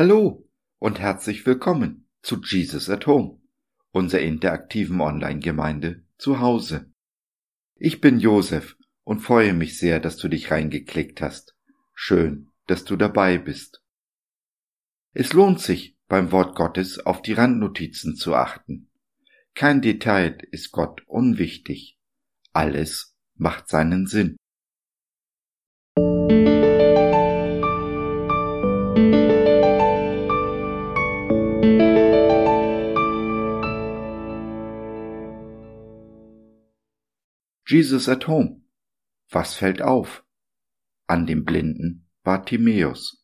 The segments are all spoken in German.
Hallo und herzlich willkommen zu Jesus at Home, unserer interaktiven Online-Gemeinde zu Hause. Ich bin Josef und freue mich sehr, dass du dich reingeklickt hast. Schön, dass du dabei bist. Es lohnt sich, beim Wort Gottes auf die Randnotizen zu achten. Kein Detail ist Gott unwichtig. Alles macht seinen Sinn. Jesus at home. Was fällt auf? An dem blinden Bartimäus.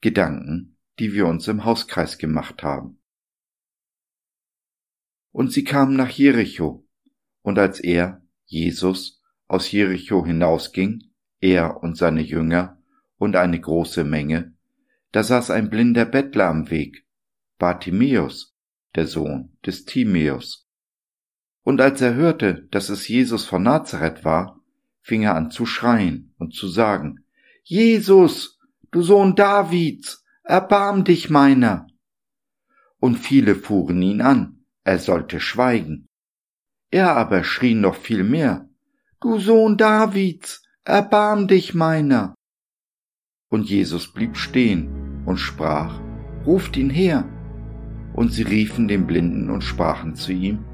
Gedanken, die wir uns im Hauskreis gemacht haben. Und sie kamen nach Jericho, und als er, Jesus, aus Jericho hinausging, er und seine Jünger und eine große Menge, da saß ein blinder Bettler am Weg, Bartimäus, der Sohn des Timäus. Und als er hörte, dass es Jesus von Nazareth war, fing er an zu schreien und zu sagen, Jesus, du Sohn Davids, erbarm dich meiner. Und viele fuhren ihn an, er sollte schweigen. Er aber schrie noch viel mehr, Du Sohn Davids, erbarm dich meiner. Und Jesus blieb stehen und sprach, Ruft ihn her. Und sie riefen den Blinden und sprachen zu ihm,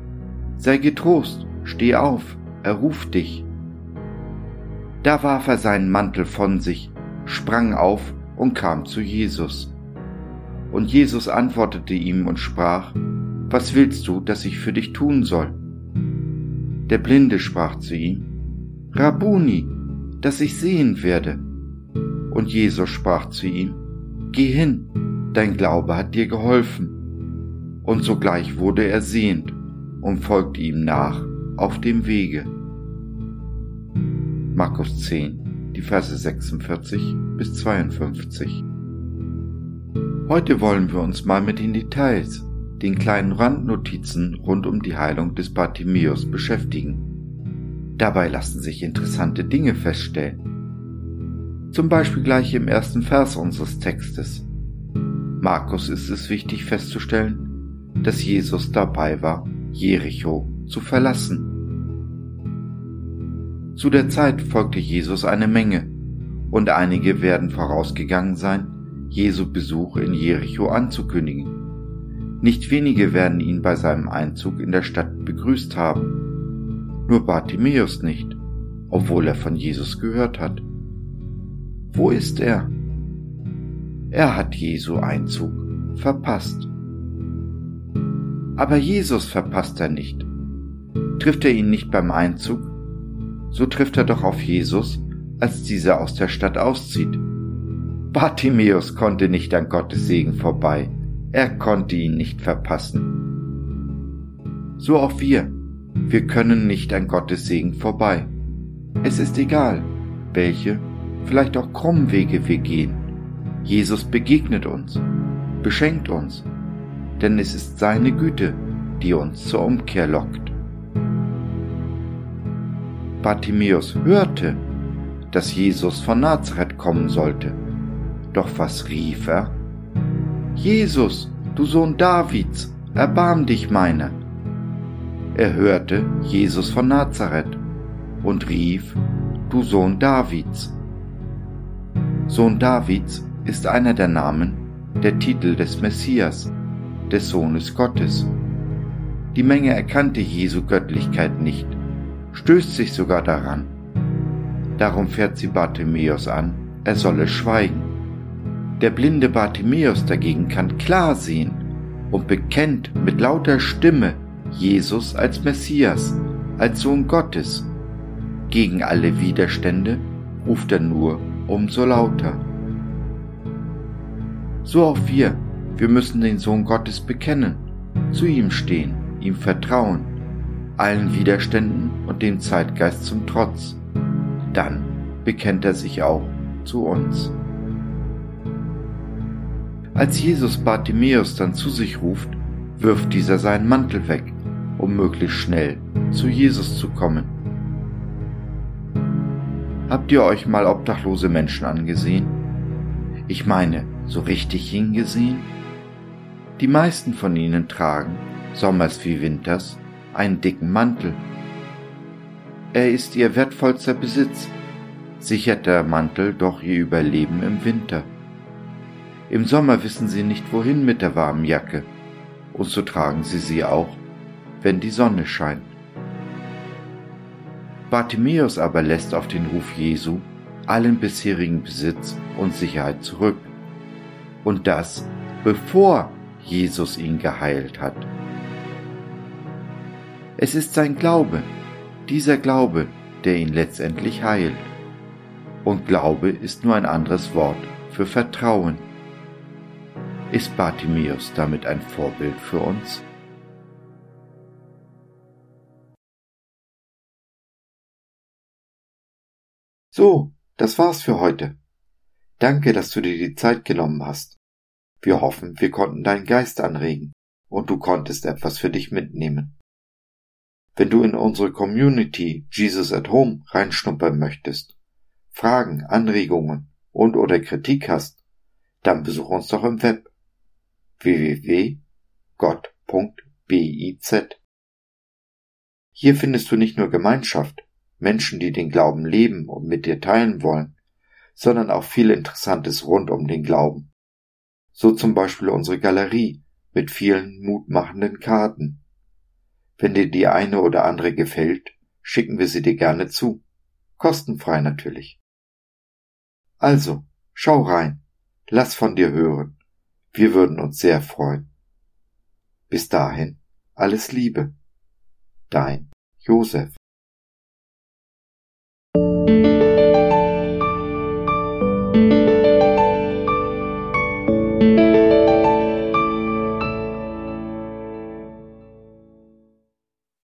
Sei getrost, steh auf, er ruft dich. Da warf er seinen Mantel von sich, sprang auf und kam zu Jesus. Und Jesus antwortete ihm und sprach, Was willst du, dass ich für dich tun soll? Der Blinde sprach zu ihm, Rabuni, dass ich sehen werde. Und Jesus sprach zu ihm, Geh hin, dein Glaube hat dir geholfen. Und sogleich wurde er sehend und folgte ihm nach auf dem Wege. Markus 10, die Verse 46 bis 52. Heute wollen wir uns mal mit den Details, den kleinen Randnotizen rund um die Heilung des Bartimäus beschäftigen. Dabei lassen sich interessante Dinge feststellen. Zum Beispiel gleich im ersten Vers unseres Textes. Markus ist es wichtig festzustellen, dass Jesus dabei war, Jericho zu verlassen. Zu der Zeit folgte Jesus eine Menge, und einige werden vorausgegangen sein, Jesu Besuch in Jericho anzukündigen. Nicht wenige werden ihn bei seinem Einzug in der Stadt begrüßt haben. Nur Bartimäus nicht, obwohl er von Jesus gehört hat. Wo ist er? Er hat Jesu Einzug verpasst. Aber Jesus verpasst er nicht. Trifft er ihn nicht beim Einzug, so trifft er doch auf Jesus, als dieser aus der Stadt auszieht. Bartimäus konnte nicht an Gottes Segen vorbei, er konnte ihn nicht verpassen. So auch wir, wir können nicht an Gottes Segen vorbei. Es ist egal, welche, vielleicht auch krummen Wege wir gehen. Jesus begegnet uns, beschenkt uns denn es ist seine Güte, die uns zur Umkehr lockt. Bartimäus hörte, dass Jesus von Nazareth kommen sollte. Doch was rief er? Jesus, du Sohn Davids, erbarm dich meiner. Er hörte Jesus von Nazareth und rief, du Sohn Davids. Sohn Davids ist einer der Namen, der Titel des Messias, des Sohnes Gottes. Die Menge erkannte Jesu Göttlichkeit nicht, stößt sich sogar daran. Darum fährt sie Bartimäus an, er solle schweigen. Der blinde Bartimäus dagegen kann klar sehen und bekennt mit lauter Stimme Jesus als Messias, als Sohn Gottes. Gegen alle Widerstände ruft er nur umso lauter. So auch wir wir müssen den Sohn Gottes bekennen, zu ihm stehen, ihm vertrauen, allen Widerständen und dem Zeitgeist zum Trotz. Dann bekennt er sich auch zu uns. Als Jesus Bartimäus dann zu sich ruft, wirft dieser seinen Mantel weg, um möglichst schnell zu Jesus zu kommen. Habt ihr euch mal obdachlose Menschen angesehen? Ich meine, so richtig hingesehen? Die meisten von ihnen tragen, sommers wie winters, einen dicken Mantel. Er ist ihr wertvollster Besitz, sichert der Mantel doch ihr Überleben im Winter. Im Sommer wissen sie nicht wohin mit der warmen Jacke, und so tragen sie sie auch, wenn die Sonne scheint. Bartimäus aber lässt auf den Ruf Jesu allen bisherigen Besitz und Sicherheit zurück. Und das, bevor Jesus ihn geheilt hat. Es ist sein Glaube, dieser Glaube, der ihn letztendlich heilt. Und Glaube ist nur ein anderes Wort für Vertrauen. Ist Bartimäus damit ein Vorbild für uns? So, das war's für heute. Danke, dass du dir die Zeit genommen hast. Wir hoffen, wir konnten deinen Geist anregen und du konntest etwas für dich mitnehmen. Wenn du in unsere Community Jesus at Home reinschnuppern möchtest, Fragen, Anregungen und oder Kritik hast, dann besuch uns doch im Web www.gott.biz. Hier findest du nicht nur Gemeinschaft, Menschen, die den Glauben leben und mit dir teilen wollen, sondern auch viel Interessantes rund um den Glauben. So zum Beispiel unsere Galerie mit vielen mutmachenden Karten. Wenn dir die eine oder andere gefällt, schicken wir sie dir gerne zu. Kostenfrei natürlich. Also, schau rein, lass von dir hören. Wir würden uns sehr freuen. Bis dahin, alles Liebe. Dein Josef.